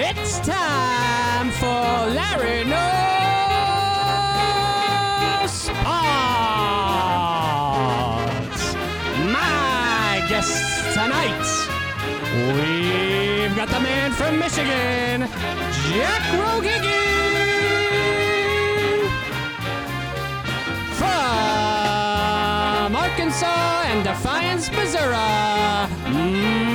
It's time for Larry No Sports. My guests tonight, we've got the man from Michigan, Jack Rogigi. From Arkansas and Defiance, Missouri, mm.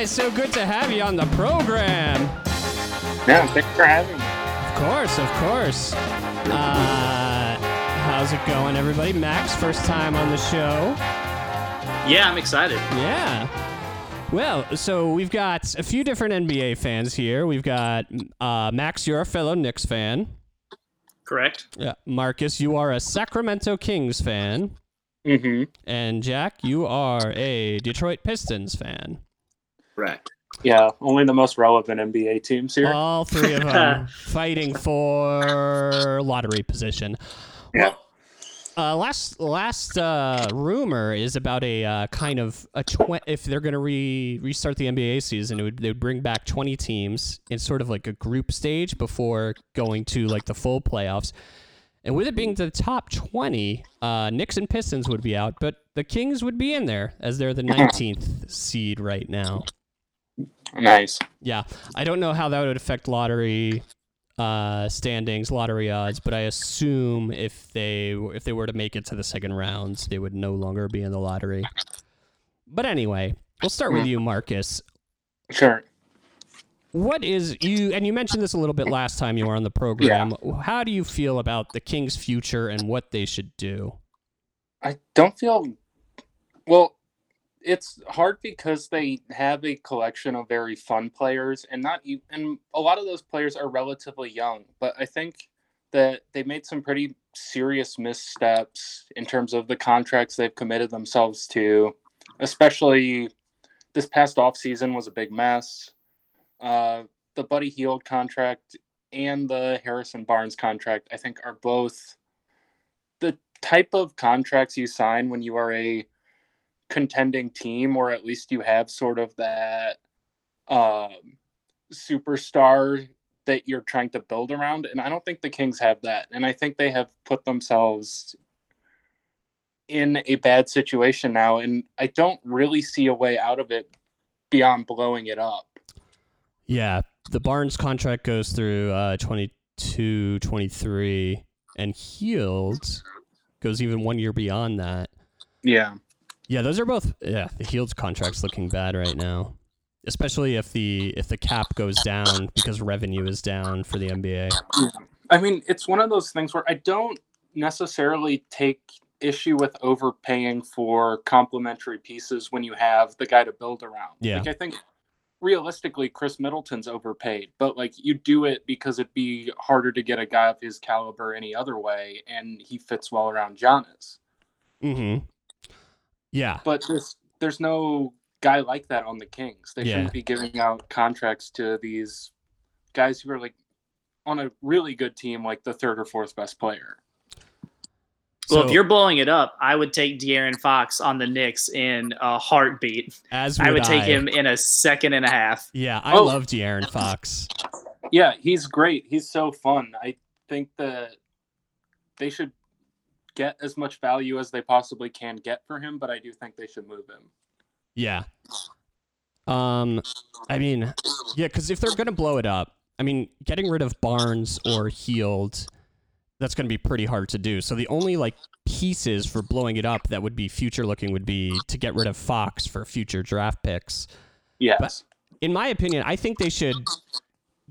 Guys, so good to have you on the program. Yeah, thanks for having me. Of course, of course. Uh, how's it going, everybody? Max, first time on the show. Yeah, I'm excited. Yeah. Well, so we've got a few different NBA fans here. We've got uh, Max, you're a fellow Knicks fan. Correct. Yeah. Marcus, you are a Sacramento Kings fan. Mm-hmm. And Jack, you are a Detroit Pistons fan. Correct. Yeah, only the most relevant NBA teams here. All three of them fighting for lottery position. yeah. Uh, last last uh, rumor is about a uh, kind of a tw- if they're going to re- restart the NBA season, it would they would bring back twenty teams in sort of like a group stage before going to like the full playoffs. And with it being the top twenty, uh, Knicks and Pistons would be out, but the Kings would be in there as they're the nineteenth seed right now. Nice. Yeah, I don't know how that would affect lottery uh, standings, lottery odds, but I assume if they if they were to make it to the second rounds, they would no longer be in the lottery. But anyway, we'll start with you, Marcus. Sure. What is you and you mentioned this a little bit last time you were on the program. Yeah. How do you feel about the Kings' future and what they should do? I don't feel well. It's hard because they have a collection of very fun players, and not e- and a lot of those players are relatively young. But I think that they made some pretty serious missteps in terms of the contracts they've committed themselves to. Especially this past off season was a big mess. Uh, the Buddy Hield contract and the Harrison Barnes contract, I think, are both the type of contracts you sign when you are a contending team, or at least you have sort of that um, superstar that you're trying to build around. And I don't think the Kings have that. And I think they have put themselves in a bad situation now. And I don't really see a way out of it beyond blowing it up. Yeah, the Barnes contract goes through uh, 22, 23, and Hield goes even one year beyond that. Yeah. Yeah, those are both. Yeah, the Hield's contract's looking bad right now, especially if the if the cap goes down because revenue is down for the NBA. I mean, it's one of those things where I don't necessarily take issue with overpaying for complementary pieces when you have the guy to build around. Yeah. Like I think realistically Khris Middleton's overpaid, but like you do it because it'd be harder to get a guy of his caliber any other way and he fits well around Giannis. Mm-hmm. Yeah, But there's there's no guy like that on the Kings. They Yeah. shouldn't be giving out contracts to these guys who are like on a really good team like the third or fourth best player. Well, So, if you're blowing it up, I would take De'Aaron Fox on the Knicks in a heartbeat. as I would take I. him in a second and a half. Yeah, I Oh. love De'Aaron Fox. Yeah, he's great. He's so fun. I think that they should get as much value as they possibly can get for him, but I do think they should move him. Yeah. Um, I mean, yeah, because if they're gonna blow it up, I mean, getting rid of Barnes or Hield, that's gonna be pretty hard to do. So the only like pieces for blowing it up that would be future looking would be to get rid of Fox for future draft picks. Yes. In my opinion, I think they should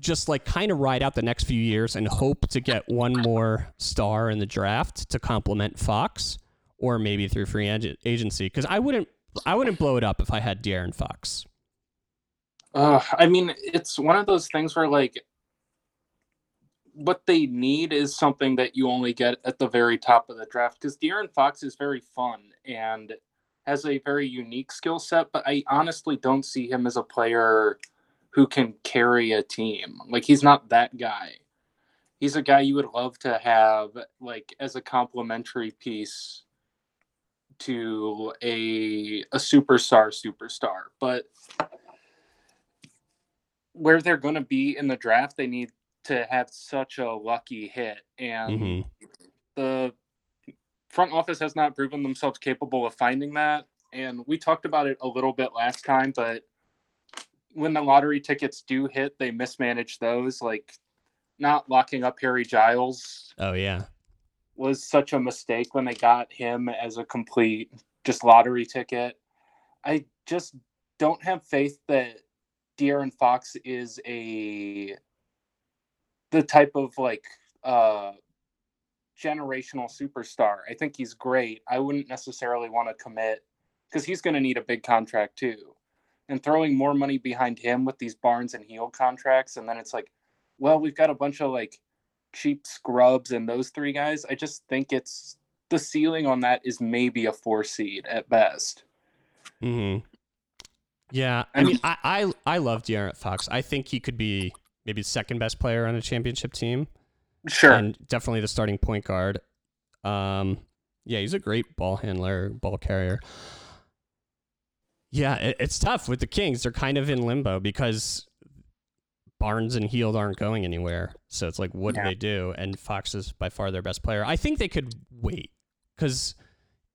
just like kind of ride out the next few years and hope to get one more star in the draft to complement Fox, or maybe through free ag- agency. Because I wouldn't, I wouldn't blow it up if I had De'Aaron Fox. Uh, I mean, it's one of those things where like what they need is something that you only get at the very top of the draft because De'Aaron Fox is very fun and has a very unique skill set, but I honestly don't see him as a player who can carry a team. Like he's not that guy. He's a guy you would love to have like as a complementary piece to a a superstar superstar, but where they're going to be in the draft, they need to have such a lucky hit and Mhm. the front office has not proven themselves capable of finding that and we talked about it a little bit last time but when the lottery tickets do hit they mismanage those like not locking up harry giles Oh yeah. was such a mistake when they got him as a complete just lottery ticket i just don't have faith that De'Aaron Fox is a the type of like uh generational superstar. I think he's great. I wouldn't necessarily want to commit because he's going to need a big contract too. And throwing more money behind him with these Barnes and Hield contracts, and then it's like, well, we've got a bunch of like cheap scrubs and those three guys. I just think it's the ceiling on that is maybe a four seed at best. hmm Yeah, I mean, I, I I love De'Aaron Fox. I think he could be maybe the second best player on a championship team, Sure. and definitely the starting point guard. Um, yeah, he's a great ball handler, ball carrier. Yeah, it, it's tough with the Kings. They're kind of in limbo because Barnes and Hield aren't going anywhere. So it's like, what Yeah. do they do? And Fox is by far their best player. I think they could wait because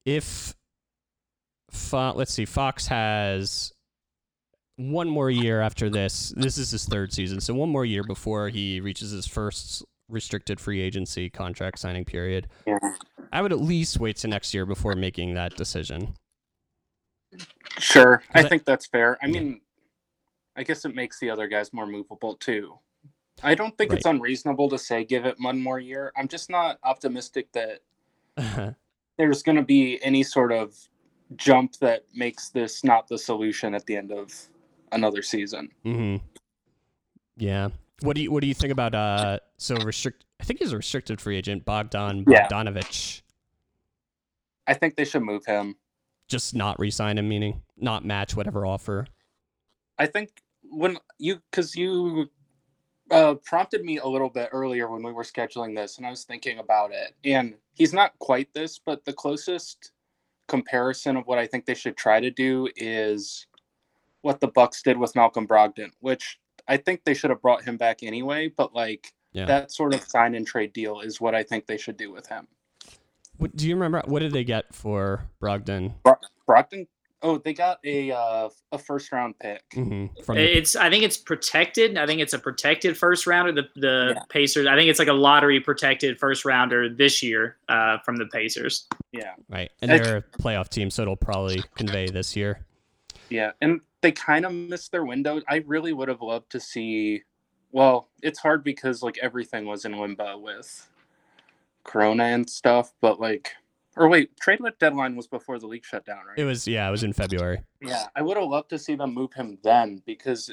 if Fo- let's see, Fox has one more year after this. This is his third season, so one more year before he reaches his first restricted free agency contract signing period. Yeah. I would at least wait to next year before making that decision. Sure. I that- think that's fair. I Yeah. mean, I guess it makes the other guys more movable too. I don't think it's unreasonable to say give it one more year. I'm just not optimistic that there's going to be any sort of jump that makes this not the solution at the end of another season. hmm Yeah. What do you What do you think about uh? So restrict. I think he's a restricted free agent, Bogdan Yeah. I think they should move him. Just not re-sign him, meaning not match whatever offer. I think when you because you uh, prompted me a little bit earlier when we were scheduling this, and I was thinking about it. And he's not quite this, but the closest comparison of what I think they should try to do is what the Bucks did with Malcolm Brogdon, which I think they should have brought him back anyway. But like Yeah. that sort of sign and trade deal is what I think they should do with him. What, do you remember what did they get for Brogdon? Brogdon. Oh, they got a uh, a first round pick. hmm From the, It's I think it's protected. I think it's a protected first rounder. The the Yeah. Pacers. I think it's like a lottery protected first rounder this year uh, from the Pacers. Yeah. right, and It's- they're a playoff team, so it'll probably convey this year. Yeah, and they kind of missed their window. I really would have loved to see. Well, it's hard because like everything was in limbo with Corona and stuff, but like, or wait, trade deadline was before the league shut down, right? It was yeah, it was in February. yeah, I would have loved to see them move him then because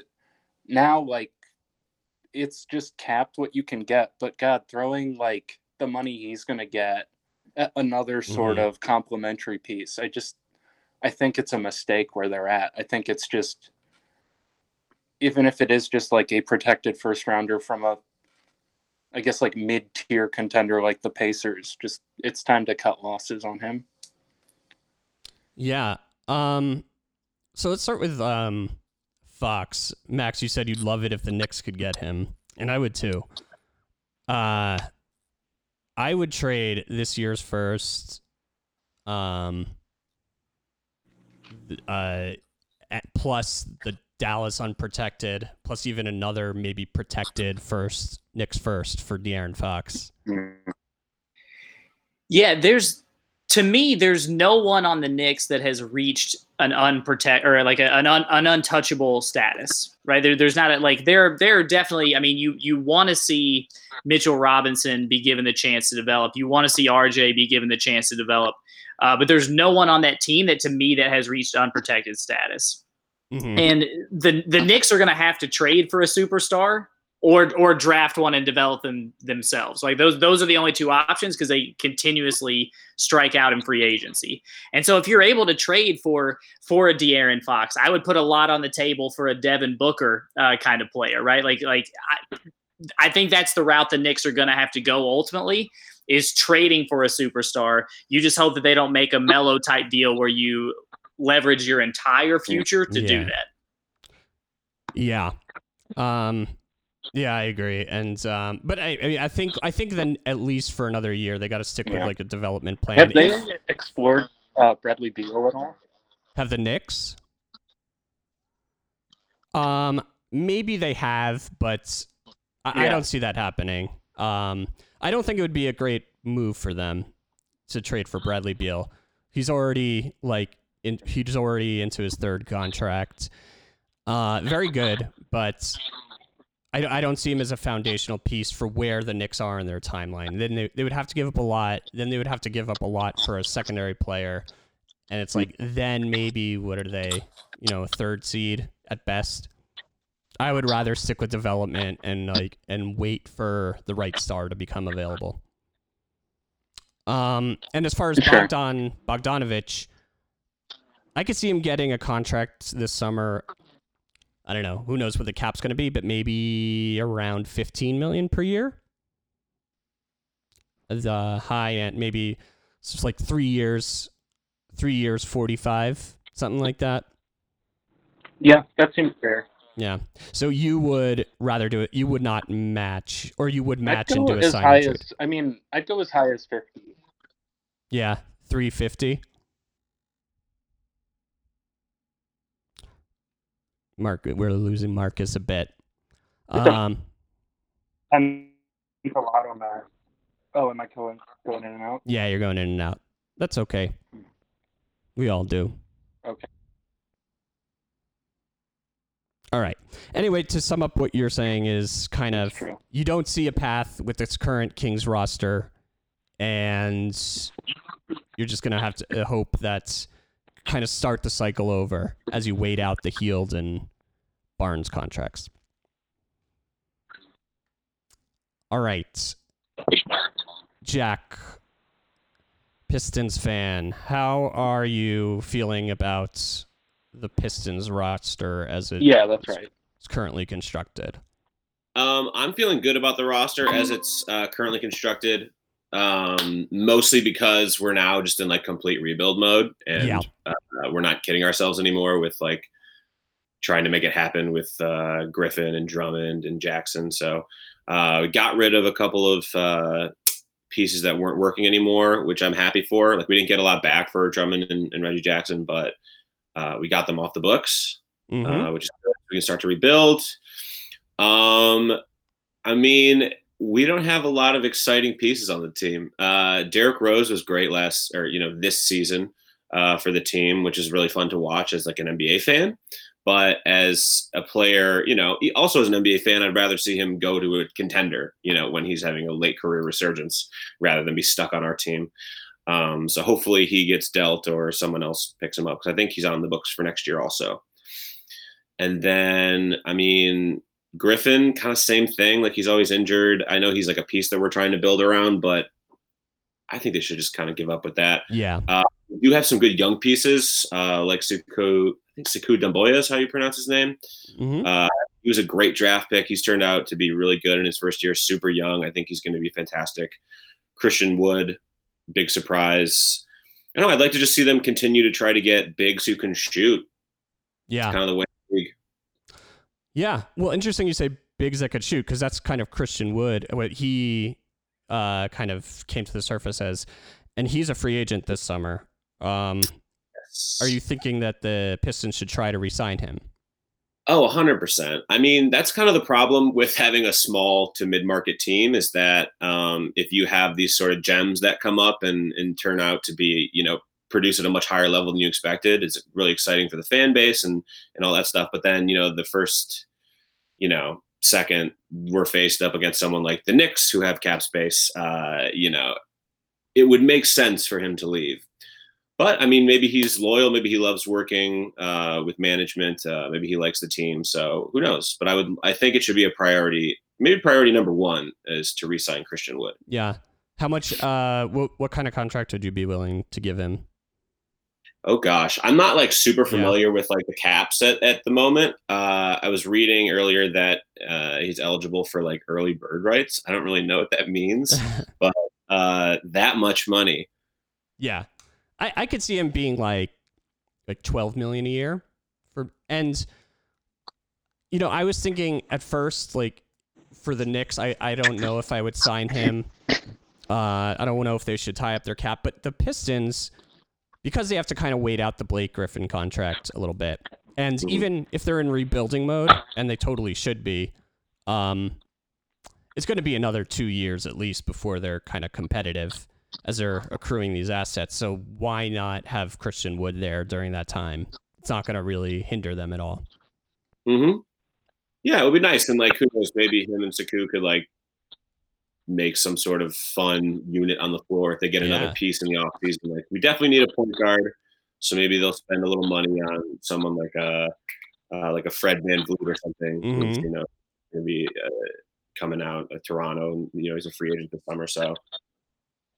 now like it's just capped what you can get. But God, throwing like the money he's gonna get at another sort Mhm. of complementary piece, I just I think it's a mistake where they're at. I think it's just even if it is just like a protected first rounder from a I guess like mid tier contender like the Pacers, just it's time to cut losses on him. Yeah. Um. So let's start with um, Fox. Max, you said you'd love it if the Knicks could get him, and I would too. Uh, I would trade this year's first. Um. Uh, plus the Dallas unprotected, plus even another maybe protected first Knicks first for De'Aaron Fox. Yeah, there's to me, there's no one on the Knicks that has reached an unprotect or like a, an un, an untouchable status, right? There, there's not a, like there there are definitely. I mean, you you want to see Mitchell Robinson be given the chance to develop. You want to see RJ be given the chance to develop. Uh, but there's no one on that team that to me that has reached unprotected status. Mhm. and the the Knicks are going to have to trade for a superstar or or draft one and develop them themselves. Like those those are the only two options because they continuously strike out in free agency. And so if you're able to trade for for a De'Aaron Fox, I would put a lot on the table for a Devin Booker uh, kind of player, right? Like like I, I think that's the route the Knicks are going to have to go ultimately is trading for a superstar. You just hope that they don't make a Melo type deal where you leverage your entire future to do that. Yeah. Um yeah, I agree. And um but I I, mean, I think I think then at least for another year they got to stick with like a development plan. Have they If- explored uh, Bradley Beal at all? have the Knicks? Um maybe they have, but I, I don't see that happening. Um I don't think it would be a great move for them to trade for Bradley Beal. He's already like in, he's already into his third contract. Uh, very good, but I, I don't see him as a foundational piece for where the Knicks are in their timeline. Then they, they would have to give up a lot. Then they would have to give up a lot for a secondary player, and it's like then maybe what are they? You know, a third seed at best. I would rather stick with development and like and wait for the right star to become available. Um, and as far as Sure. Bogdan Bogdanovich, I could see him getting a contract this summer. I don't know. Who knows what the cap's going to be, but maybe around 15 million per year. The high end, maybe it's just like three years, three years, 45, something like that. Yeah, that seems fair. Yeah. So you would rather do it. You would not match, or you would match and do a sign high and trade. as I mean, I'd go as high as fifty. Yeah, 350. Mark, we're losing Marcus a bit. Um, I'm a lot on that. Oh, am I going going in and out? yeah, you're going in and out. That's okay. We all do. Okay. All right. Anyway, to sum up what you're saying is kind of you don't see a path with this current Kings roster, and you're just gonna have to uh, hope that kind of start the cycle over as you wait out the Hield and Barnes contracts. All right, Jack, Pistons fan, how are you feeling about the Pistons roster as it Yeah, that's right. is currently constructed? Um, I'm feeling good about the roster as it's uh, currently constructed. Um, mostly because we're now just in like complete rebuild mode, and Yeah. uh, we're not kidding ourselves anymore with like trying to make it happen with uh, Griffin and Drummond and Jackson. So uh, we got rid of a couple of uh, pieces that weren't working anymore, which I'm happy for. Like we didn't get a lot back for Drummond and, and Reggie Jackson, but uh, we got them off the books Mhm. uh, which we can start to rebuild. Um, I mean, we don't have a lot of exciting pieces on the team. Uh, Derrick Rose was great last, or you know, this season uh, for the team, which is really fun to watch as like an NBA fan. But as a player, you know, also as an NBA fan, I'd rather see him go to a contender, you know, when he's having a late career resurgence, rather than be stuck on our team. Um, so hopefully he gets dealt or someone else picks him up because I think he's on the books for next year also. And then, I mean, Griffin, kind of same thing. Like he's always injured. I know he's like a piece that we're trying to build around, but I think they should just kind of give up with that. Yeah. We do have some good young pieces, uh, like Sekou, I think Sekou Doumbouya is how you pronounce his name. hmm Uh, he was a great draft pick. He's turned out to be really good in his first year, super young. I think he's going to be fantastic. Christian Wood, big surprise. I know I'd like to just see them continue to try to get bigs who can shoot. Yeah. Kind of the way Yeah. Well, interesting you say bigs that could shoot because that's kind of Christian Wood. What he uh, kind of came to the surface as, and he's a free agent this summer. Um, are you thinking that the Pistons should try to re-sign him? Oh, 100%. I mean, that's kind of the problem with having a small to mid market team is that um, if you have these sort of gems that come up and, and turn out to be, you know, produce at a much higher level than you expected, it's really exciting for the fan base and, and all that stuff. But then, you know, the first, you know, second, we're faced up against someone like the Knicks who have cap space, uh, you know, it would make sense for him to leave. but I mean, maybe he's loyal. Maybe he loves working uh, with management. Uh, maybe he likes the team. So who knows? But I would, I think it should be a priority. Maybe priority number one is to re-sign Christian Wood. Yeah. How much? Uh, what what kind of contract would you be willing to give him? Oh gosh, I'm not like super familiar yeah. with like the caps at, at the moment. Uh, I was reading earlier that uh, he's eligible for like early bird rights. I don't really know what that means, but uh, that much money. Yeah, I, I could see him being like like 12 million a year for and you know I was thinking at first like for the Knicks I I don't know if I would sign him. Uh, I don't know if they should tie up their cap, but the Pistons because they have to kind of wait out the Blake Griffin contract a little bit. And mm-hmm. even if they're in rebuilding mode, and they totally should be, um, it's going to be another two years at least before they're kind of competitive as they're accruing these assets. So why not have Christian Wood there during that time? It's not going to really hinder them at all. Hmm. Yeah, it would be nice, and like who knows, maybe him and Sekou could like make some sort of fun unit on the floor if they get another piece in the offseason. Like we definitely need a point guard, so maybe they'll spend a little money on someone like a uh, like a Fred VanVleet or something. Mm-hmm. You know, maybe uh, coming out of Toronto. You know, he's a free agent this summer, so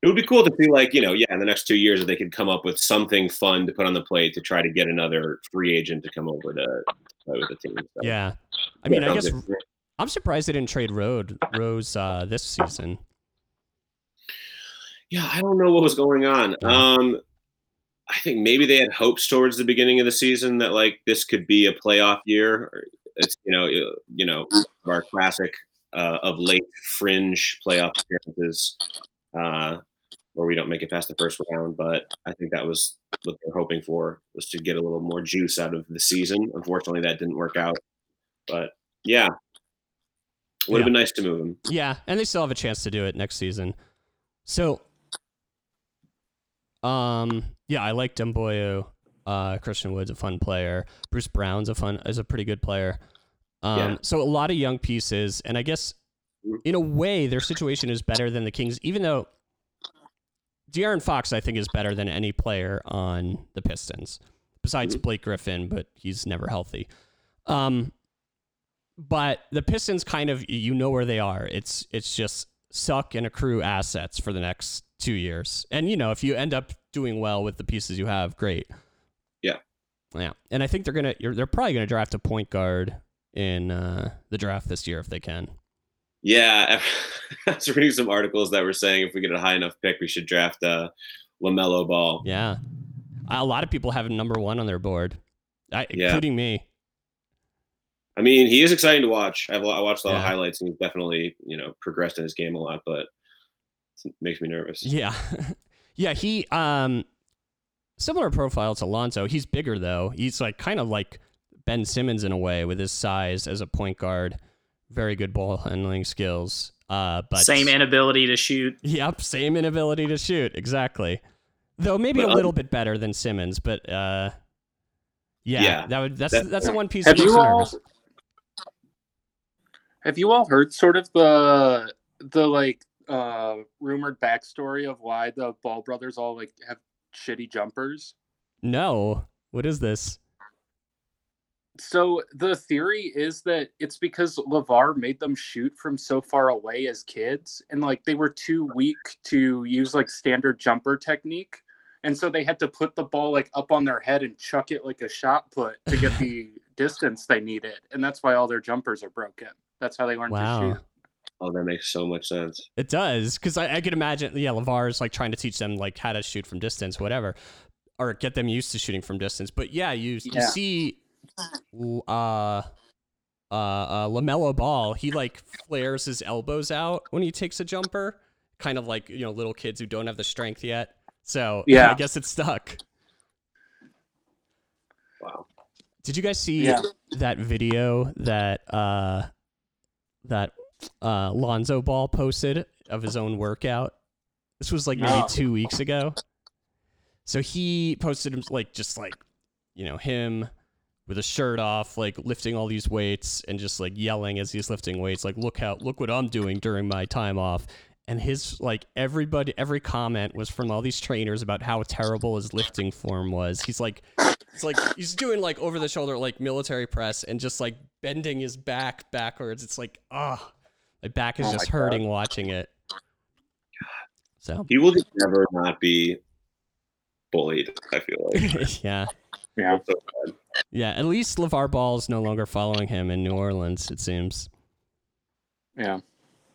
it would be cool to see like you know yeah in the next two years if they could come up with something fun to put on the plate to try to get another free agent to come over to play with the team so, yeah i mean yeah, i guess i'm surprised they didn't trade road rose uh, this season yeah i don't know what was going on um i think maybe they had hopes towards the beginning of the season that like this could be a playoff year it's you know you know our classic uh, of late fringe playoff appearances uh, where we don't make it past the first round. But I think that was what they're hoping for was to get a little more juice out of the season. Unfortunately, that didn't work out. But yeah, would have been nice to move him. Yeah, and they still have a chance to do it next season. So, um, yeah, I like Doumbouya. Uh, Christian Wood's a fun player. Bruce Brown's a fun is a pretty good player. Um, yeah. so a lot of young pieces, and I guess mm-hmm. in a way their situation is better than the Kings, even though De'Aaron Fox, I think, is better than any player on the Pistons, besides mm-hmm. Blake Griffin, but he's never healthy. Um, but the Pistons kind of you know where they are. It's it's just suck and accrue assets for the next two years, and you know if you end up doing well with the pieces you have, great. Yeah, yeah, and I think they're gonna they're probably gonna draft a point guard in uh, the draft this year if they can. Yeah, I was reading some articles that were saying if we get a high enough pick, we should draft uh, LaMelo Ball. Yeah, a lot of people have number one on their board, I, yeah. including me. I mean, he is exciting to watch. I've I watched a lot yeah. of highlights, and he's definitely you know progressed in his game a lot, but it makes me nervous. Yeah, yeah. He um similar profile to Lonzo. He's bigger though. He's like kind of like Ben Simmons in a way with his size as a point guard very good ball handling skills. Uh, but same inability to shoot. Yep, same inability to shoot. Exactly. Though maybe but, a little um, bit better than Simmons, but uh, yeah, yeah, that would that's that, that's the one piece. Have you all? Nervous. Have you all heard sort of the the like uh rumored backstory of why the Ball brothers all like have shitty jumpers? No. What is this? So the theory is that it's because LaVar made them shoot from so far away as kids, and like they were too weak to use like standard jumper technique, and so they had to put the ball like up on their head and chuck it like a shot put to get the distance they needed, and that's why all their jumpers are broken. That's how they learned wow. to shoot. Oh, that makes so much sense. It does, because I, I could imagine, yeah, LaVar's like trying to teach them like how to shoot from distance, whatever, or get them used to shooting from distance. But yeah, you, yeah. you see uh, uh, uh, LaMelo Ball, he like flares his elbows out when he takes a jumper, kind of like you know little kids who don't have the strength yet. So yeah, I guess it's stuck. Wow. Did you guys see yeah. that video that uh that uh Lonzo Ball posted of his own workout? This was like maybe two weeks ago. So he posted him like just like you know him with a shirt off, like lifting all these weights and just like yelling as he's lifting weights, like look how look what I'm doing during my time off. and his like everybody every comment was from all these trainers about how terrible his lifting form was. He's like it's like he's doing like over the shoulder like military press and just like bending his back backwards. It's like oh my back is Oh just hurting God. watching it. So He will just never not be bullied. I feel like. yeah. Yeah. So. Yeah, at least LaVar Ball is no longer following him in New Orleans, it seems. Yeah.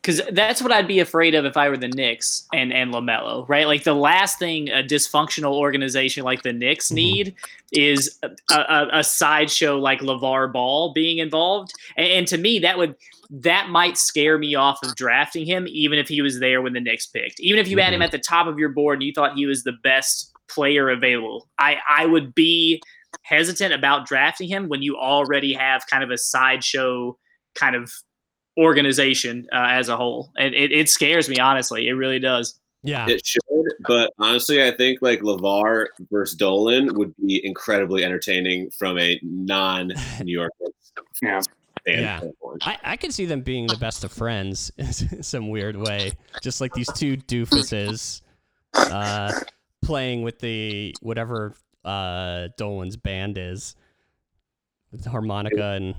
Because that's what I'd be afraid of if I were the Knicks and and Lamelo, right? Like the last thing a dysfunctional organization like the Knicks Mhm. need is a, a, a sideshow like LaVar Ball being involved, and, and to me that would that might scare me off of drafting him, even if he was there when the Knicks picked, even if you had him Mhm. at the top of your board and you thought he was the best player available. I I would be hesitant about drafting him when you already have kind of a sideshow kind of organization uh, as a whole. And it, it scares me, honestly. It really does. Yeah. It should, but honestly, I think like LaVar versus Dolan would be incredibly entertaining from a non-New York Yeah. fan Yeah. I, I can see them being the best of friends in some weird way. Just like these two doofuses uh, playing with the whatever uh, Dolan's band is. With the harmonica and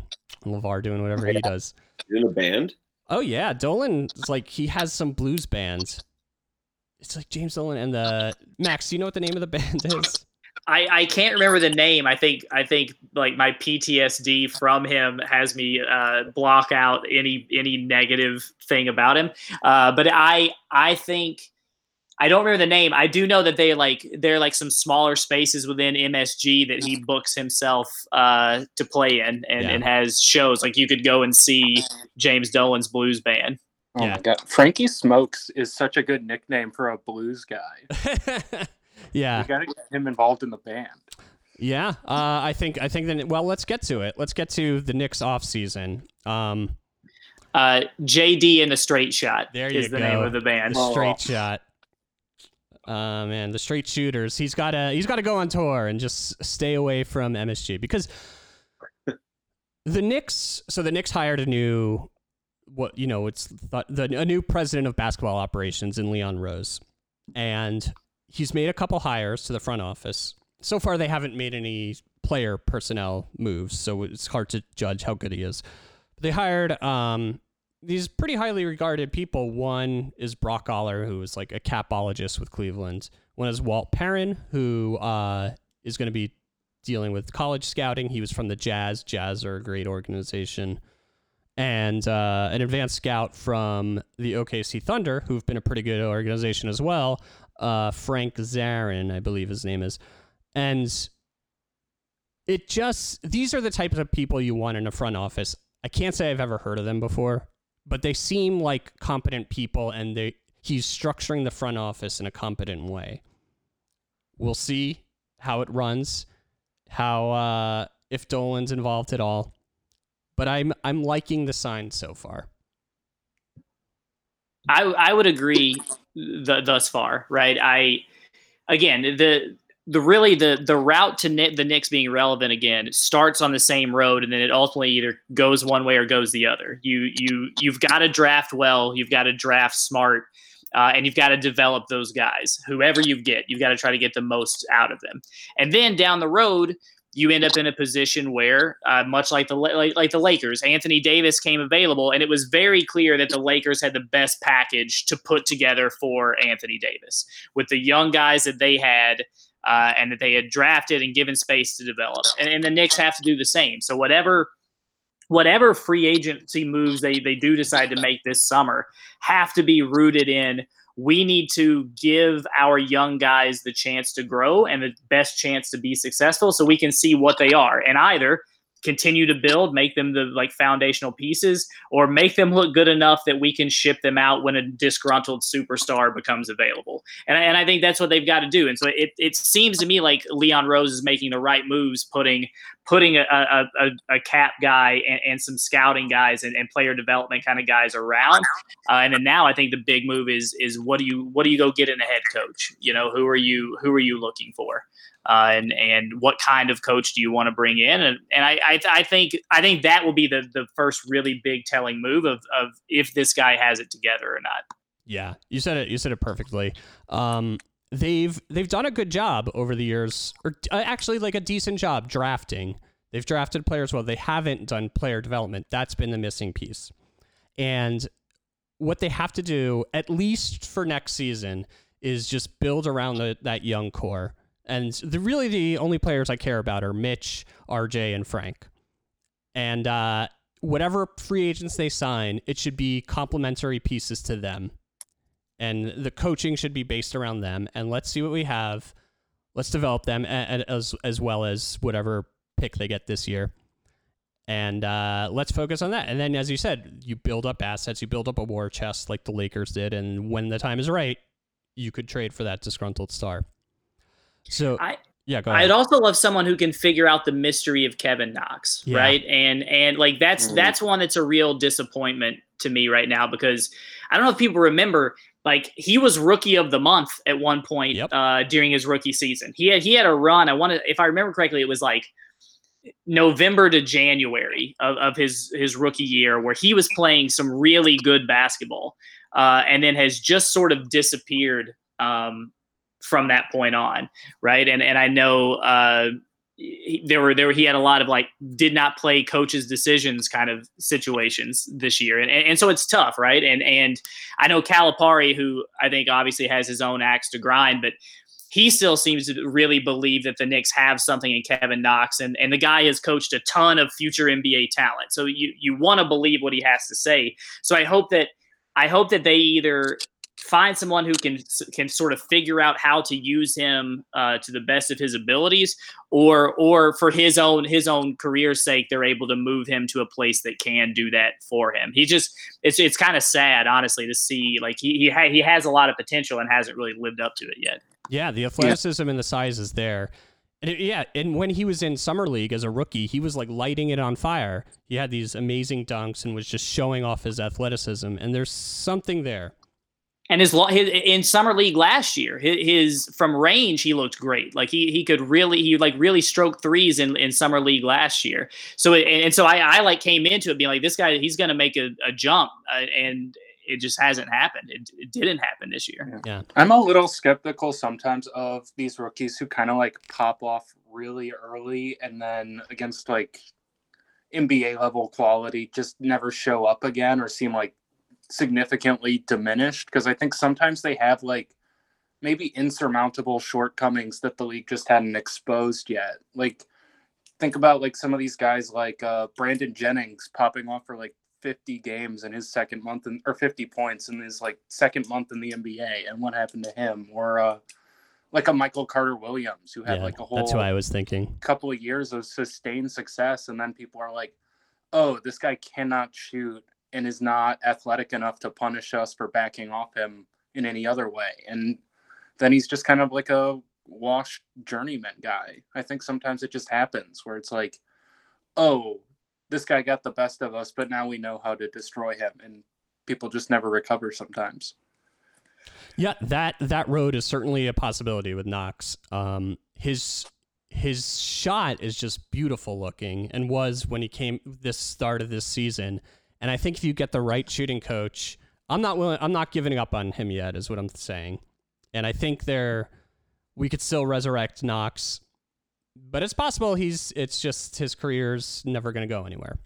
LaVar doing whatever he does. In a band. Oh yeah, Dolan is like he has some blues bands. It's like James Dolan and the Max, do you know what the name of the band is? I, I can't remember the name. I think I think like my PTSD from him has me uh, block out any any negative thing about him. Uh, but I I think I don't remember the name. I do know that they like they're like some smaller spaces within MSG that he books himself uh, to play in and, Yeah. and has shows. Like you could go and see James Dolan's blues band. Oh Yeah. my god. Frankie Smokes is such a good nickname for a blues guy. yeah. You gotta get him involved in the band. Yeah, uh, I think I think then. Well, let's get to it. Let's get to the Knicks off season. Um, Uh, JD and the Straight Shot There you is the go. name of the band. the Oh. straight shot. Uh, man, the straight shooters. He's got to he's got to go on tour and just stay away from MSG because the Knicks. So the Knicks hired a new what you know it's the a new president of basketball operations in Leon Rose, and he's made a couple hires to the front office. So far, they haven't made any player personnel moves, so it's hard to judge how good he is. They hired um, these pretty highly regarded people. One is Brock Aller, who is like a capologist with Cleveland. One is Walt Perrin, who uh, is going to be dealing with college scouting. He was from the Jazz. Jazz are a great organization. And uh, an advanced scout from the OKC Thunder, who've been a pretty good organization as well. Uh, Frank Zanin, I believe his name is. And it just, these are the types of people you want in a front office. I can't say I've ever heard of them before, but they seem like competent people and they he's structuring the front office in a competent way. We'll see how it runs, how uh, if Dolan's involved at all. But I'm I'm liking the sign so far. I I would agree th- thus far, right? I again the the really the the route to Kni- the Knicks being relevant again starts on the same road, and then it ultimately either goes one way or goes the other. You you you've got to draft well, you've got to draft smart, uh, and you've got to develop those guys. Whoever you get, you've got to try to get the most out of them, and then down the road. You end up in a position where, uh, much like the like, like the Lakers, Anthony Davis came available, and it was very clear that the Lakers had the best package to put together for Anthony Davis with the young guys that they had uh, and that they had drafted and given space to develop. And, and the Knicks have to do the same. So whatever whatever free agency moves they they do decide to make this summer have to be rooted in we need to give our young guys the chance to grow and the best chance to be successful so we can see what they are and either continue to build make them the like foundational pieces or make them look good enough that we can ship them out when a disgruntled superstar becomes available and, and i think that's what they've got to do and so it, it seems to me like leon rose is making the right moves putting putting a, a, a, a cap guy and, and some scouting guys and, and player development kind of guys around uh, and then now I think the big move is is what do you what do you go get in a head coach? You know, who are you who are you looking for? Uh, and and what kind of coach do you want to bring in? And and I, I I think I think that will be the the first really big telling move of of if this guy has it together or not. Yeah, you said it. You said it perfectly. Um, they've they've done a good job over the years, or uh, actually like a decent job drafting. They've drafted players well. They haven't done player development. That's been the missing piece. And what they have to do, at least for next season, is just build around the, that young core. And the really the only players I care about are Mitch, RJ, and Frank. And uh, whatever free agents they sign, it should be complementary pieces to them. And the coaching should be based around them. And let's see what we have. Let's develop them as as well as whatever pick they get this year. And uh, let's focus on that. And then, as you said, you build up assets, you build up a war chest like the Lakers did. And when the time is right, you could trade for that disgruntled star. So, I, yeah, go ahead. I'd also love someone who can figure out the mystery of Kevin Knox, Yeah. right? And and like that's Mhm. that's one that's a real disappointment to me right now because I don't know if people remember like he was rookie of the month at one point Yep. uh, during his rookie season. He had he had a run. I want to if I remember correctly, it was like November to January of, of his his rookie year where he was playing some really good basketball, uh, and then has just sort of disappeared um, from that point on, right? And and I know uh, he, there were there were, he had a lot of like did not play coaches' decisions kind of situations this year, and, and and so it's tough, right? And and I know Calipari, who I think obviously has his own axe to grind, but he still seems to really believe that the Knicks have something in Kevin Knox, and, and the guy has coached a ton of future NBA talent. So you you want to believe what he has to say. So I hope that I hope that they either find someone who can can sort of figure out how to use him uh, to the best of his abilities, or or for his own his own career's sake, they're able to move him to a place that can do that for him. He just it's it's kind of sad, honestly, to see like he he ha- he has a lot of potential and hasn't really lived up to it yet. Yeah, the athleticism and the size is there. And it- yeah, and when he was in summer league as a rookie, he was like lighting it on fire. He had these amazing dunks and was just showing off his athleticism. And there's something there. And his, his in summer league last year, his, his from range he looked great. Like he he could really he like really stroke threes in, in summer league last year. So it, and so I, I like came into it being like this guy he's going to make a, a jump, uh, and it just hasn't happened. It, it didn't happen this year. Yeah. I'm a little skeptical sometimes of these rookies who kind of like pop off really early and then against like NBA level quality just never show up again or seem like significantly diminished because I think sometimes they have like maybe insurmountable shortcomings that the league just hadn't exposed yet. Like think about like some of these guys like uh Brandon Jennings popping off for like 50 games in his second month in, or 50 points in his like second month in the NBA and what happened to him or uh like a Michael Carter Williams who had Yeah, like a whole That's who I was thinking. couple of years of sustained success and then people are like oh this guy cannot shoot and is not athletic enough to punish us for backing off him in any other way and then he's just kind of like a washed journeyman guy i think sometimes it just happens where it's like oh this guy got the best of us but now we know how to destroy him and people just never recover sometimes Yeah, that that road is certainly a possibility with Knox. Um, his his shot is just beautiful looking, and was when he came this start of this season. And I think if you get the right shooting coach, I'm not willing. I'm not giving up on him yet, is what I'm saying. And I think there we could still resurrect Knox, but it's possible he's. It's just his career's never going to go anywhere.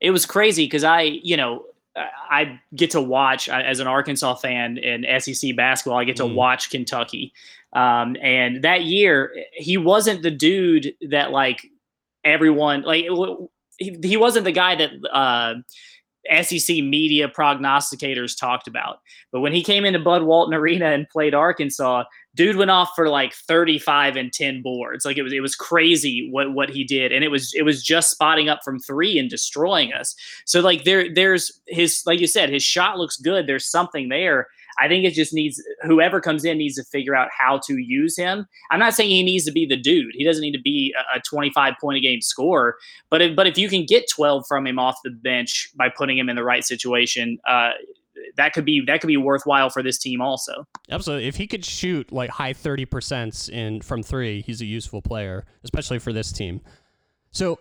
it was crazy because I, you know, I- get to watch as an Arkansas fan in SEC basketball. I get to Mm. watch Kentucky, um, and that year he wasn't the dude that like everyone like. He, he wasn't the guy that uh, SEC media prognosticators talked about. But when he came into Bud Walton Arena and played Arkansas, dude went off for like 35 and 10 boards. Like it was it was crazy what what he did and it was it was just spotting up from 3 and destroying us. So like there there's his like you said his shot looks good. There's something there. I think it just needs whoever comes in needs to figure out how to use him. I'm not saying he needs to be the dude. He doesn't need to be a, a 25 point a game scorer, but if, but if you can get 12 from him off the bench by putting him in the right situation, uh, that could be that could be worthwhile for this team also. Absolutely. If he could shoot like high 30% in from 3, he's a useful player, especially for this team. So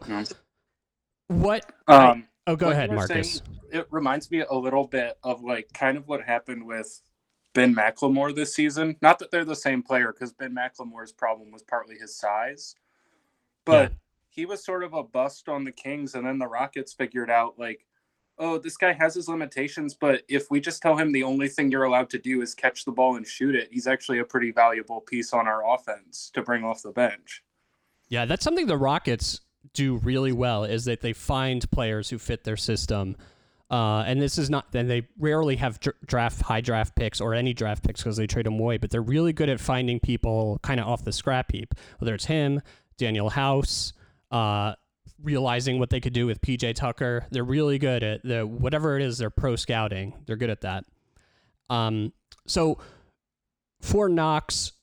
what um Oh, go what ahead, Marcus. saying, it reminds me a little bit of like kind of what happened with Ben McLemore this season. Not that they're the same player, because Ben McLemore's problem was partly his size, but Yeah. he was sort of a bust on the Kings, and then the Rockets figured out like, oh, this guy has his limitations, but if we just tell him the only thing you're allowed to do is catch the ball and shoot it, he's actually a pretty valuable piece on our offense to bring off the bench. Yeah, that's something the Rockets do really well is that they find players who fit their system. Uh, and this is not, then they rarely have draft high draft picks or any draft picks because they trade them away, but they're really good at finding people kind of off the scrap heap, whether it's him, Danuel House, uh, realizing what they could do with PJ Tucker. They're really good at the whatever it is, they're pro scouting. They're good at that. Um, so for Knox,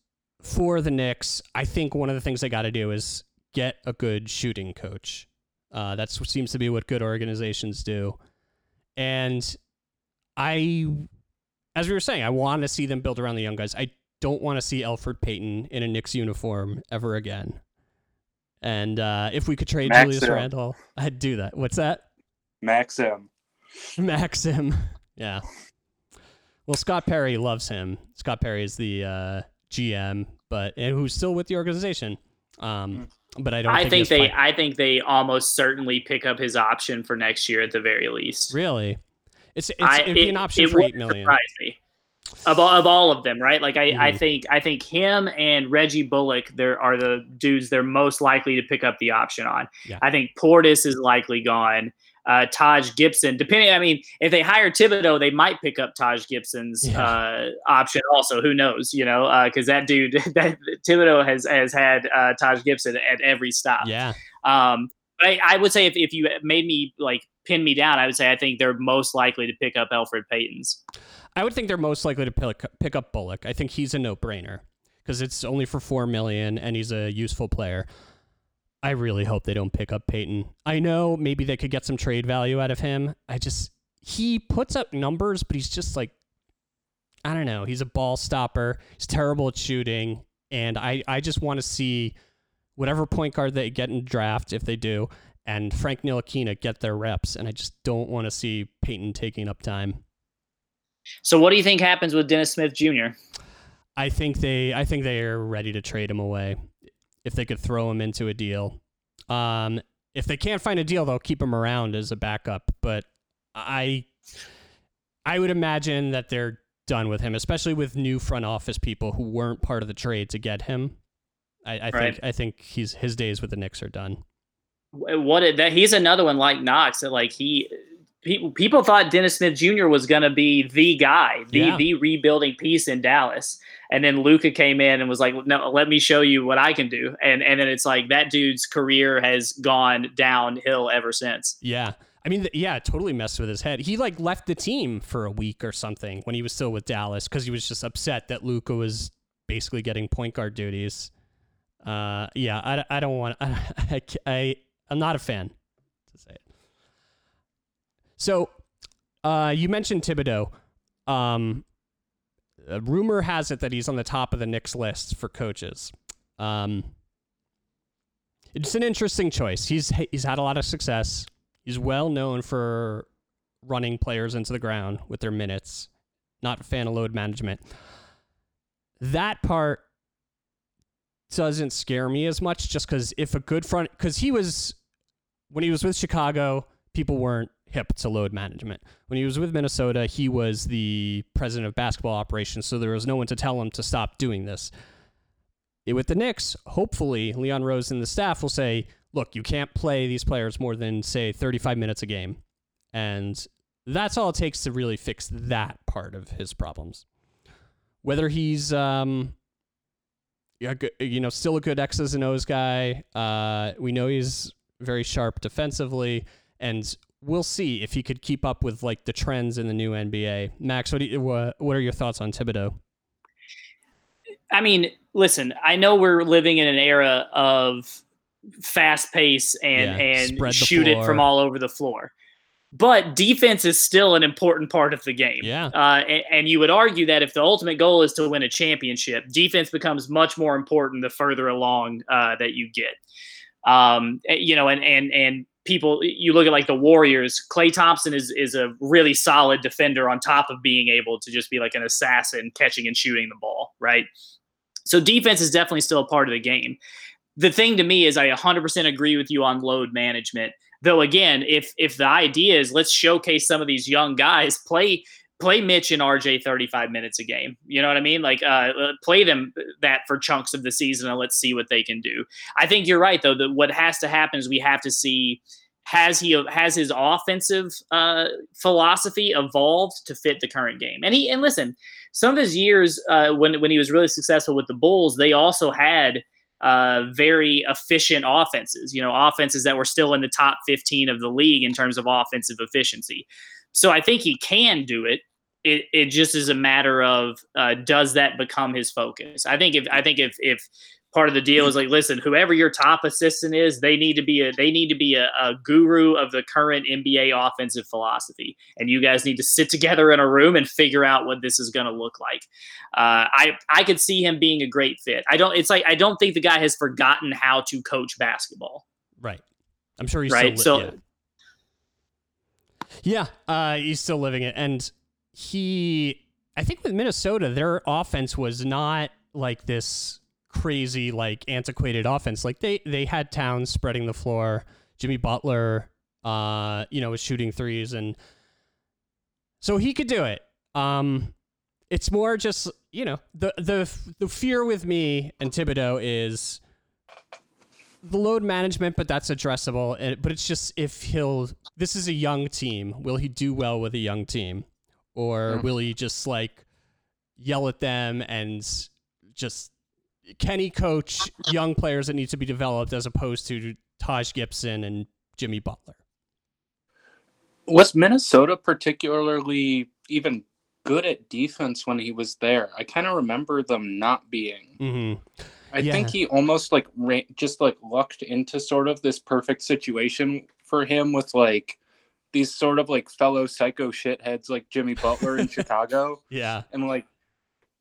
for the Knicks, I think one of the things they got to do is get a good shooting coach. Uh, that seems to be what good organizations do. And I, as we were saying, I want to see them build around the young guys. I don't want to see Elfrid Payton in a Knicks uniform ever again. And uh, if we could trade Max Julius. Randle, I'd do that. What's that? Maxim. Maxim. Yeah. Well, Scott Perry loves him. Scott Perry is the uh, GM, but and who's still with the organization. Um, but I don't. I think, think they has fi- I think they almost certainly pick up his option for next year at the very least. really. It's, it's I- it'd be an option it for eight me. Of all, of all of them, right? Like I, I Mhm. think I think him and Reggie Bullock there are the dudes they're most likely to pick up the option on. Yeah. I think Portis is likely gone. Uh, Taj Gibson, depending, I mean, if they hire Thibodeau, they might pick up Taj Gibson's Yeah. uh, option also. Who knows? You know, because that dude, that Thibodeau has has had uh, Taj Gibson at every stop. Yeah. Um, but I, I would say if, if you made me like pin me down, I would say I think they're most likely to pick up Elfrid Payton's. I would think they're most likely to pick, pick up Bullock. I think he's a no-brainer because it's only for four million and he's a useful player. I really hope they don't pick up Payton. I know maybe they could get some trade value out of him. I just he puts up numbers, but he's just like I don't know. He's a ball stopper. He's terrible at shooting, and I I just want to see whatever point guard they get in draft if they do, and Frank Ntilikina get their reps. And I just don't want to see Payton taking up time. So what do you think happens with Dennis Smith Jr.? I think they I think they are ready to trade him away if they could throw him into a deal. Um, if they can't find a deal, they'll keep him around as a backup. But I I would imagine that they're done with him, especially with new front office people who weren't part of the trade to get him. I, I Right. think I think he's his days with the Knicks are done. What that he's another one like Knox that like he people people thought Dennis Smith Jr. was going to be the guy, the Yeah. the rebuilding piece in Dallas. And then Luka came in and was like, "No, let me show you what I can do." And and then it's like that dude's career has gone downhill ever since. Yeah. I mean, yeah, totally messed with his head. He like left the team for a week or something when he was still with Dallas because he was just upset that Luka was basically getting point guard duties. Uh, yeah, I, I don't want. I, I I'm not a fan to say it. So, uh, you mentioned Thibodeau. Um, a rumor has it that he's on the top of the Knicks list for coaches. Um, it's an interesting choice. He's he's had a lot of success. He's well known for running players into the ground with their minutes. Not a fan of load management. That part doesn't scare me as much just because if a good front because he was when he was with Chicago, people weren't hip to load management. When he was with Minnesota, he was the president of basketball operations, so there was no one to tell him to stop doing this. With the Knicks, hopefully Leon Rose and the staff will say, look, you can't play these players more than, say, 35 minutes a game. And that's all it takes to really fix that part of his problems. Whether he's, um, you know, still a good X's and O's guy. Uh, we know he's very sharp defensively, and we'll see if he could keep up with like the trends in the new NBA. Max, what do you, what, what are your thoughts on Thibodeau? I mean, listen, I know we're living in an era of fast pace and Yeah, and shoot it from all over the floor. But defense is still an important part of the game. Yeah. Uh, and, and you would argue that if the ultimate goal is to win a championship, defense becomes much more important the further along uh, that you get. Um, eh, you know, and and and people you look at like the Warriors, Klay Thompson is is a really solid defender on top of being able to just be like an assassin catching and shooting the ball, right? So defense is definitely still a part of the game. The thing to me is I 100% agree with you on load management. Though again, if if the idea is let's showcase some of these young guys, play play Mitch and RJ 35 minutes a game. You know what I mean? Like uh, uh, play them that for chunks of the season and let's see what they can do. I think you're right though. That what has to happen is we have to see has he has his offensive uh, philosophy evolved to fit the current game. And he and listen, some of his years uh, when when he was really successful with the Bulls, they also had uh, very efficient offenses. You know, offenses that were still in the top 15 of the league in terms of offensive efficiency. So I think he can do it it, it just is a matter of uh, does that become his focus? I think if I think if if part of the deal is like listen whoever your top assistant is they need to be a they need to be a, a, guru of the current nba offensive philosophy. And you guys need to sit together in a room and figure out what this is going to look like. Uh, i i could see him being a great fit. I don't it's like i don't think the guy has forgotten how to coach basketball. Right. I'm sure he's right? still, so yeah, yeah uh, he's still living it. And he I think with Minnesota, their offense was not like this crazy, like antiquated offense. Like they they had Towns spreading the floor, Jimmy Butler, uh, you know, was shooting threes, and so he could do it. Um, it's more just you know the the the fear with me and Thibodeau is the load management, but that's addressable. But it's just if he'll. This is a young team. Will he do well with a young team? Or mm. will he just like yell at them and just can he coach young players that need to be developed as opposed to Taj Gibson and Jimmy Butler? Was Minnesota particularly even good at defense when he was there? I kind of remember them not being. Mm-hmm. I yeah. think he almost like ran, just like lucked into sort of this perfect situation for him with like these sort of like fellow psycho shitheads like Jimmy Butler in Chicago. Yeah. And like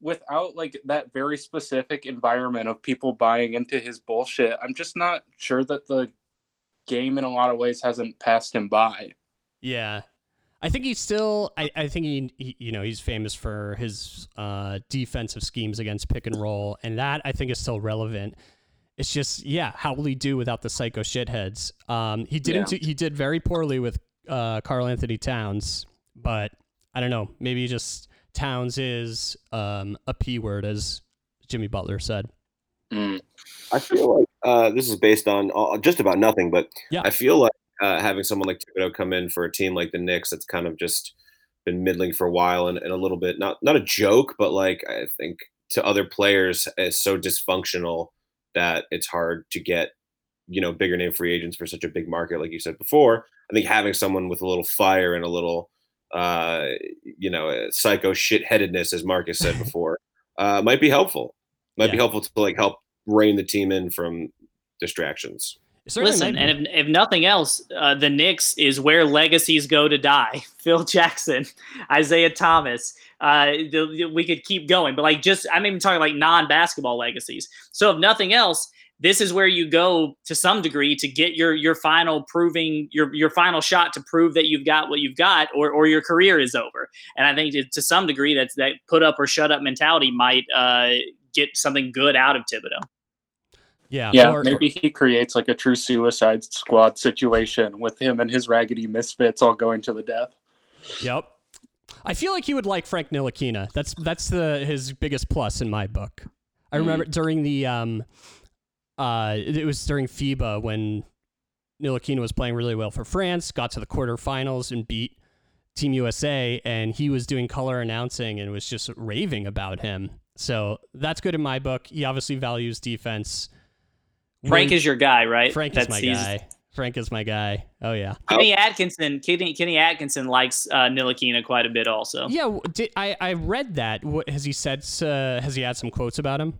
without like that very specific environment of people buying into his bullshit, I'm just not sure that the game in a lot of ways hasn't passed him by. Yeah. I think he's still. I, I think he, he, you know, he's famous for his uh, defensive schemes against pick and roll, and that I think is still relevant. It's just, yeah, how will he do without the psycho shitheads? Um, he didn't. Yeah. Do, he did very poorly with uh, Karl-Anthony Towns, but I don't know. Maybe just Towns is um, a p word, as Jimmy Butler said. Mm. I feel like uh, this is based on all, just about nothing, but yeah. I feel like uh, having someone like Thibodeau come in for a team like the Knicks that's kind of just been middling for a while and, and a little bit not not a joke, but like I think to other players is so dysfunctional that it's hard to get you know bigger name free agents for such a big market, like you said before. I think having someone with a little fire and a little, uh, you know, psycho shitheadedness, as Marcus said before, uh, might be helpful. Might yeah. be helpful to like help rein the team in from distractions. Listen, and if, if nothing else, uh, the Knicks is where legacies go to die. Phil Jackson, Isaiah Thomas. Uh, the, the, we could keep going, but like just I'm even talking like non-basketball legacies. So if nothing else, this is where you go to some degree to get your your final proving your your final shot to prove that you've got what you've got or or your career is over and i think to, to some degree that's that put up or shut up mentality might uh, get something good out of Thibodeau. Yeah. Yeah. Or, maybe he creates like a true suicide squad situation with him and his raggedy misfits all going to the death. Yep. I feel like he would like Frank Ntilikina. That's that's the his biggest plus in my book. I mm. remember during the um uh, it was during FIBA when Ntilikina was playing really well for France, got to the quarterfinals and beat Team USA, and he was doing color announcing and was just raving about him. So that's good in my book. He obviously values defense. Frank when, is your guy, right? Frank that's, is my guy. Frank is my guy. Oh yeah. Kenny Atkinson. Kenny, Kenny Atkinson likes uh, Ntilikina quite a bit, also. Yeah, did, I I read that. What has he said? Uh, has he had some quotes about him?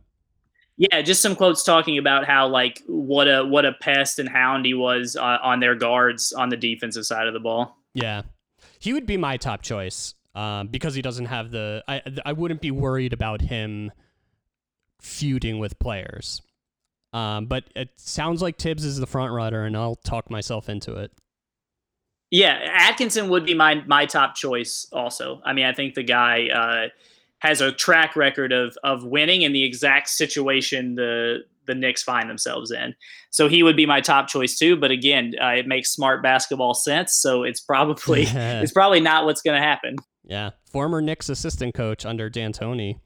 Yeah, just some quotes talking about how like what a what a pest and hound he was uh, on their guards on the defensive side of the ball. Yeah, he would be my top choice um, because he doesn't have the. I I wouldn't be worried about him feuding with players. Um, but it sounds like Thibs is the front runner, and I'll talk myself into it. Yeah, Atkinson would be my my top choice. Also, I mean, I think the guy uh, has a track record of of winning in the exact situation the the Knicks find themselves in. So he would be my top choice too. But again, uh, it makes smart basketball sense. So it's probably it's probably not what's going to happen. Yeah, former Knicks assistant coach under D'Antoni,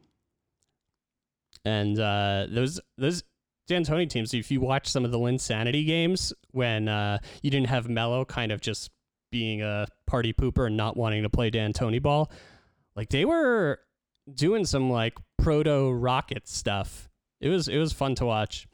and uh, those those D'Antoni teams. If you watch some of the Linsanity games when uh, you didn't have Melo kind of just being a party pooper and not wanting to play D'Antoni ball, like they were doing some like proto rocket stuff. It was it was fun to watch.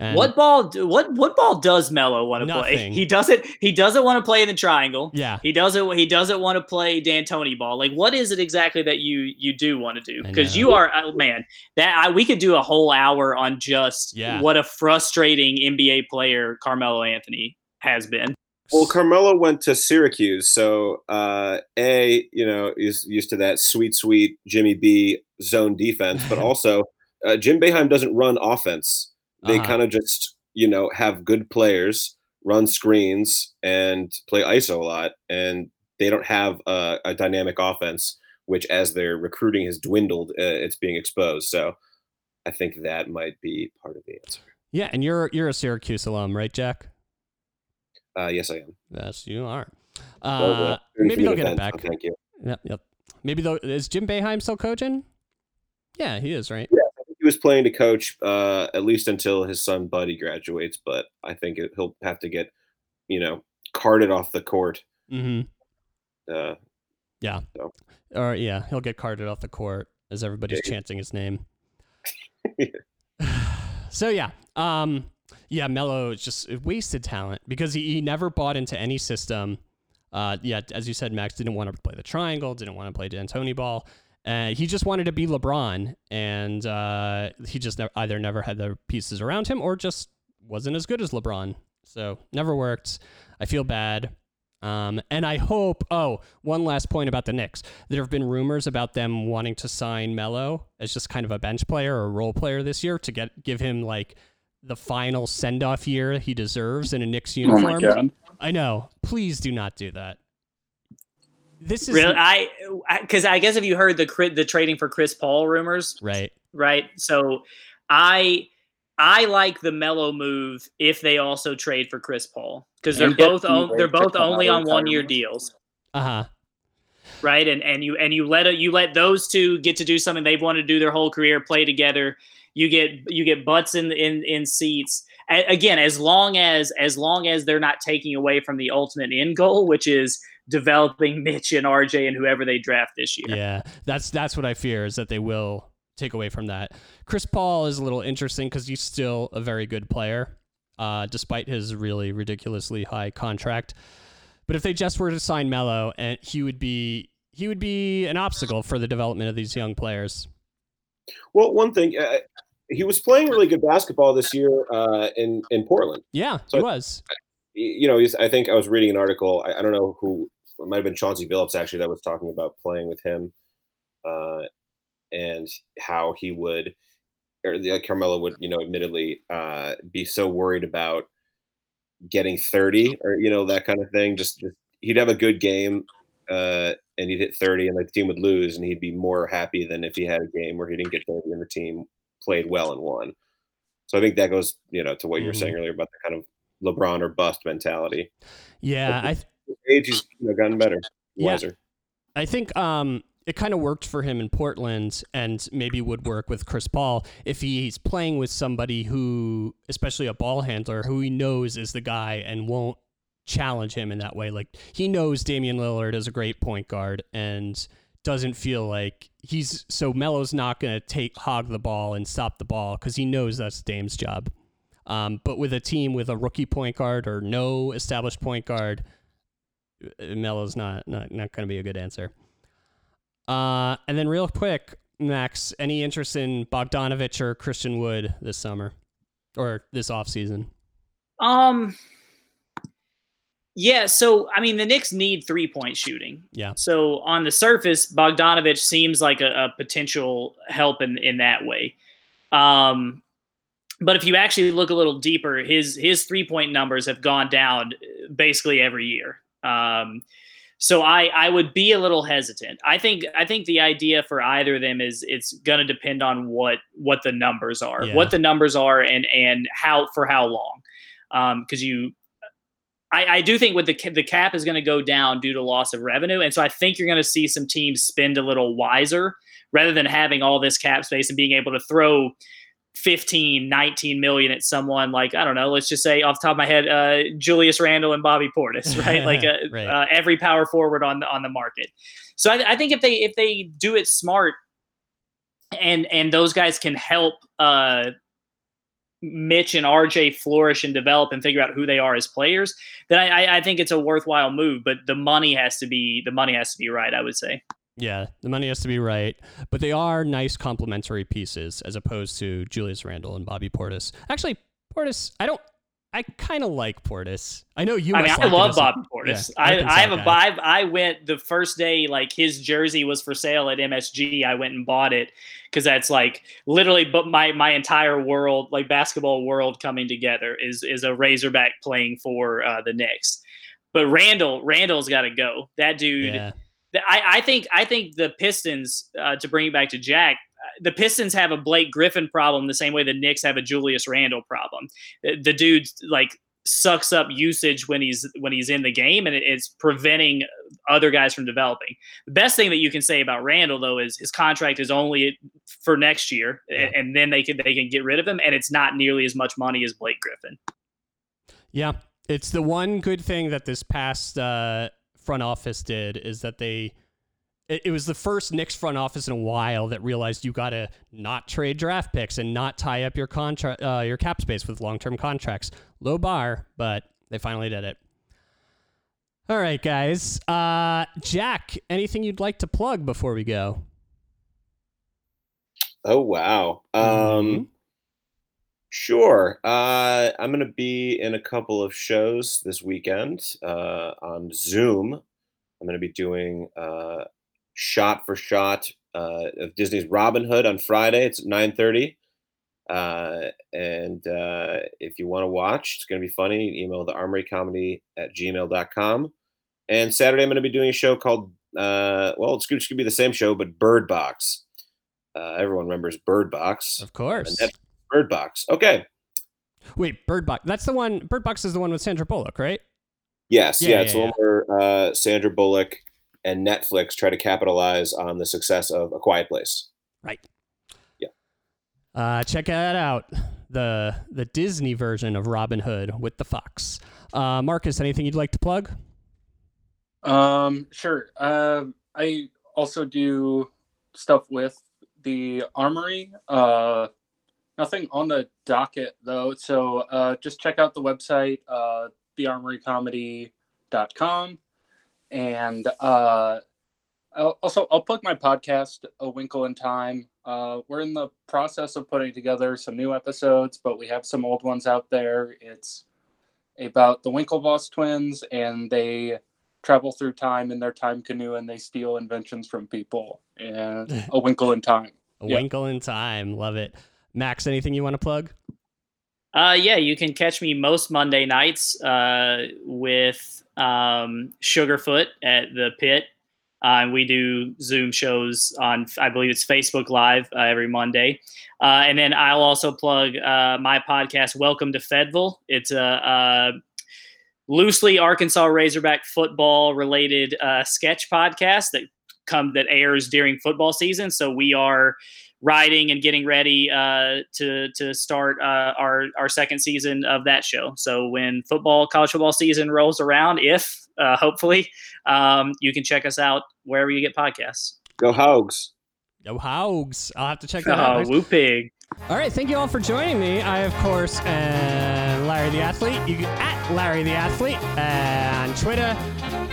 And what ball? What what ball does Melo want to play? He doesn't. He doesn't want to play in the triangle. Yeah. He doesn't. He doesn't want to play D'Antoni ball. Like, what is it exactly that you you do want to do? Because you are, oh, man. That I, we could do a whole hour on just yeah. what a frustrating NBA player Carmelo Anthony has been. Well, Carmelo went to Syracuse, so uh, a you know is used to that sweet, sweet Jimmy B zone defense, but also uh, Jim Boeheim doesn't run offense. They uh-huh. kind of just, you know, have good players, run screens, and play ISO a lot. And they don't have a, a dynamic offense, which as their recruiting has dwindled, uh, it's being exposed. So I think that might be part of the answer. Yeah, and you're you're a Syracuse alum, right, Jack? Uh, yes, I am. Yes, you are. Uh, maybe they'll get it back. Thank you. Yep, yep. Maybe though is Jim Boeheim still coaching? Yeah, he is, right? Yeah, he was planning to coach uh, at least until his son Buddy graduates, but I think it, he'll have to get, you know, carted off the court. Mm-hmm. Uh, yeah. So. Or yeah, he'll get carted off the court as everybody's yeah. chanting his name. so yeah, um, yeah, Melo is just wasted talent because he, he never bought into any system. Uh, yeah, as you said, Max didn't want to play the triangle, didn't want to play D'Antoni ball. Uh, he just wanted to be LeBron, and uh, he just ne- either never had the pieces around him or just wasn't as good as LeBron. So never worked. I feel bad. Um, and I hope. Oh, one last point about the Knicks. There have been rumors about them wanting to sign Melo as just kind of a bench player or a role player this year to get give him like the final send off year he deserves in a Knicks uniform. Oh my God. I know. Please do not do that this is really I because I, I, guess if you heard the the trading for Chris Paul rumors, right, right. So I I like the Melo move if they also trade for Chris Paul because they're both on, they're both only on one year deals. Uh huh. Right, and and you and you let a, you let those two get to do something they've wanted to do their whole career, play together. You get you get butts in in in seats. again, as long as as long as they're not taking away from the ultimate end goal, which is developing Mitch and RJ and whoever they draft this year. Yeah, that's that's what I fear is that they will take away from that. Chris Paul is a little interesting because he's still a very good player, uh, despite his really ridiculously high contract. But if they just were to sign Melo, and he would be he would be an obstacle for the development of these young players. Well, one thing. Uh, he was playing really good basketball this year uh, in in Portland. Yeah, so he was. You know, I think I was reading an article. I, I don't know who it might have been Chauncey Billups actually that was talking about playing with him, uh, and how he would, or the Carmelo would, you know, admittedly uh, be so worried about getting 30 or you know that kind of thing. Just, just he'd have a good game uh, and he'd hit 30 and like the team would lose and he'd be more happy than if he had a game where he didn't get 30 and the team played well and won. So I think that goes, you know, to what you were mm-hmm. saying earlier about the kind of LeBron or bust mentality. Yeah, I th- age, he's you know, gotten better, wiser. Yeah, I think um, it kind of worked for him in Portland, and maybe would work with Chris Paul if he's playing with somebody who, especially a ball handler, who he knows is the guy and won't challenge him in that way. Like he knows Damian Lillard is a great point guard and doesn't feel like he's so Melo's not going to take hog the ball and stop the ball because he knows that's Dame's job. Um, but with a team with a rookie point guard or no established point guard, Melo's not not not going to be a good answer. Uh, and then real quick, Max, any interest in Bogdanovich or Christian Wood this summer or this off season? Um. Yeah, so I mean, the Knicks need three point shooting. Yeah. So on the surface, Bogdanovich seems like a, a potential help in in that way. Um, but if you actually look a little deeper, his his three point numbers have gone down basically every year. Um, so I I would be a little hesitant. I think I think the idea for either of them is it's going to depend on what what the numbers are, Yeah. what the numbers are, and and how for how long, because you. I, I do think with the the cap is going to go down due to loss of revenue, and so I think you're going to see some teams spend a little wiser rather than having all this cap space and being able to throw 15 19 million at someone like i don't know let's just say off the top of my head uh, julius randle and bobby portis right like uh, Right. uh, every power forward on the on the market so I, I think if they if they do it smart and and those guys can help uh Mitch and RJ flourish and develop and figure out who they are as players, then I, I- think it's a worthwhile move. But the money has to be the money has to be right. I would say. Yeah, the money has to be right, but they are nice complementary pieces as opposed to Julius Randle and Bobby Portis. Actually, Portis, I don't. I kind of like Portis. I know you. I mean, I like love Bobby Portis. yeah, I, I have a vibe. I went the first day, like his jersey was for sale at MSG. I went and bought it because that's like literally, but my my entire world, like basketball world, coming together is is a Razorback playing for uh, the Knicks. But Randle, Randle's got to go. That dude. Yeah, I, I think I think the Pistons, uh, to bring it back to Jack, the Pistons have a Blake Griffin problem the same way the Knicks have a Julius Randle problem. The, the dude like sucks up usage when he's when he's in the game, and it, it's preventing other guys from developing. The best thing that you can say about Randle though is his contract is only for next year, Yeah. and then they can they can get rid of him, and it's not nearly as much money as Blake Griffin. yeah. It's the one good thing that this past uh, front office did is that they. It, it was the first Knicks front office in a while that realized you got to not trade draft picks and not tie up your contract, uh, your cap space with long-term contracts. Low bar, but they finally did it. All right, guys. Uh, Jack, anything you'd like to plug before we go? Oh wow. Um Mhm. sure. Uh I'm going to be in a couple of shows this weekend uh on Zoom. I'm going to be doing uh shot for shot uh of Disney's Robin Hood on Friday. It's at 9:30. Uh, and uh, if you want to watch, it's going to be funny. Email the armory comedy at gmail.com. And Saturday, I'm going to be doing a show called, uh, well, it's just going to be the same show, but Bird Box. Uh, everyone remembers Bird Box. Of course. Bird Box. Okay. Wait, Bird Box. That's the one. Bird Box is the one with Sandra Bullock, right? Yes. Yeah, Yeah. yeah, it's the one where uh, Sandra Bullock and Netflix try to capitalize on the success of A Quiet Place. Right. Yeah. Uh, check that out. The the Disney version of Robin Hood with the fox. Uh, Marcus, anything you'd like to plug? Um, sure. Uh, I also do stuff with the Armory. Uh, nothing on the docket though. So uh, just check out the website, uh, thearmorycomedy.com. And uh, I'll, also, I'll plug my podcast, A Winkle in Time. Uh, we're in the process of putting together some new episodes, but we have some old ones out there. It's about the Winklevoss twins, and they travel through time in their time canoe and they steal inventions from people. And A Winkle in Time. A Yeah. Winkle in Time. Love it. Max, anything you want to plug? Uh, yeah, you can catch me most Monday nights uh, with um, Sugarfoot at the Pit. Uh, we do Zoom shows on, I believe it's Facebook Live uh, every Monday. Uh, and then I'll also plug uh, my podcast, Welcome to Fedville. It's a, uh loosely Arkansas Razorback football related uh, sketch podcast that come that airs during football season. So we are writing and getting ready uh, to to start uh, our our second season of that show. So when football college football season rolls around, if uh, hopefully, um, you can check us out wherever you get podcasts. Go Hogs. Yo, Hogs. I'll have to check that out. Oh, next- woo pig! All right, thank you all for joining me. I, of course, am Larry the Athlete. You can at Larry the Athlete uh, on Twitter,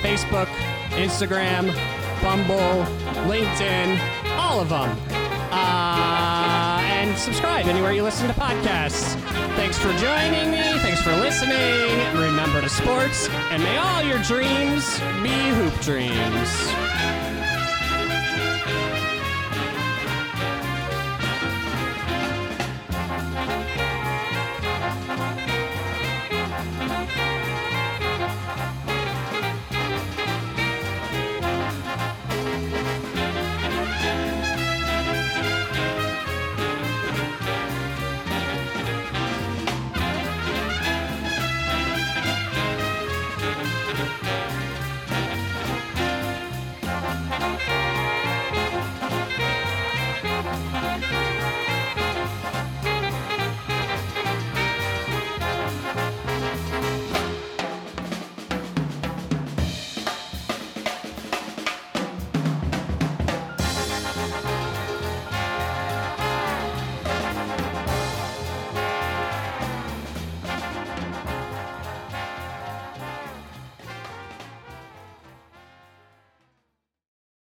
Facebook, Instagram, Bumble, LinkedIn, all of them. Uh, and subscribe anywhere you listen to podcasts. Thanks for joining me. Thanks for listening. Remember to sports, and may all your dreams be hoop dreams.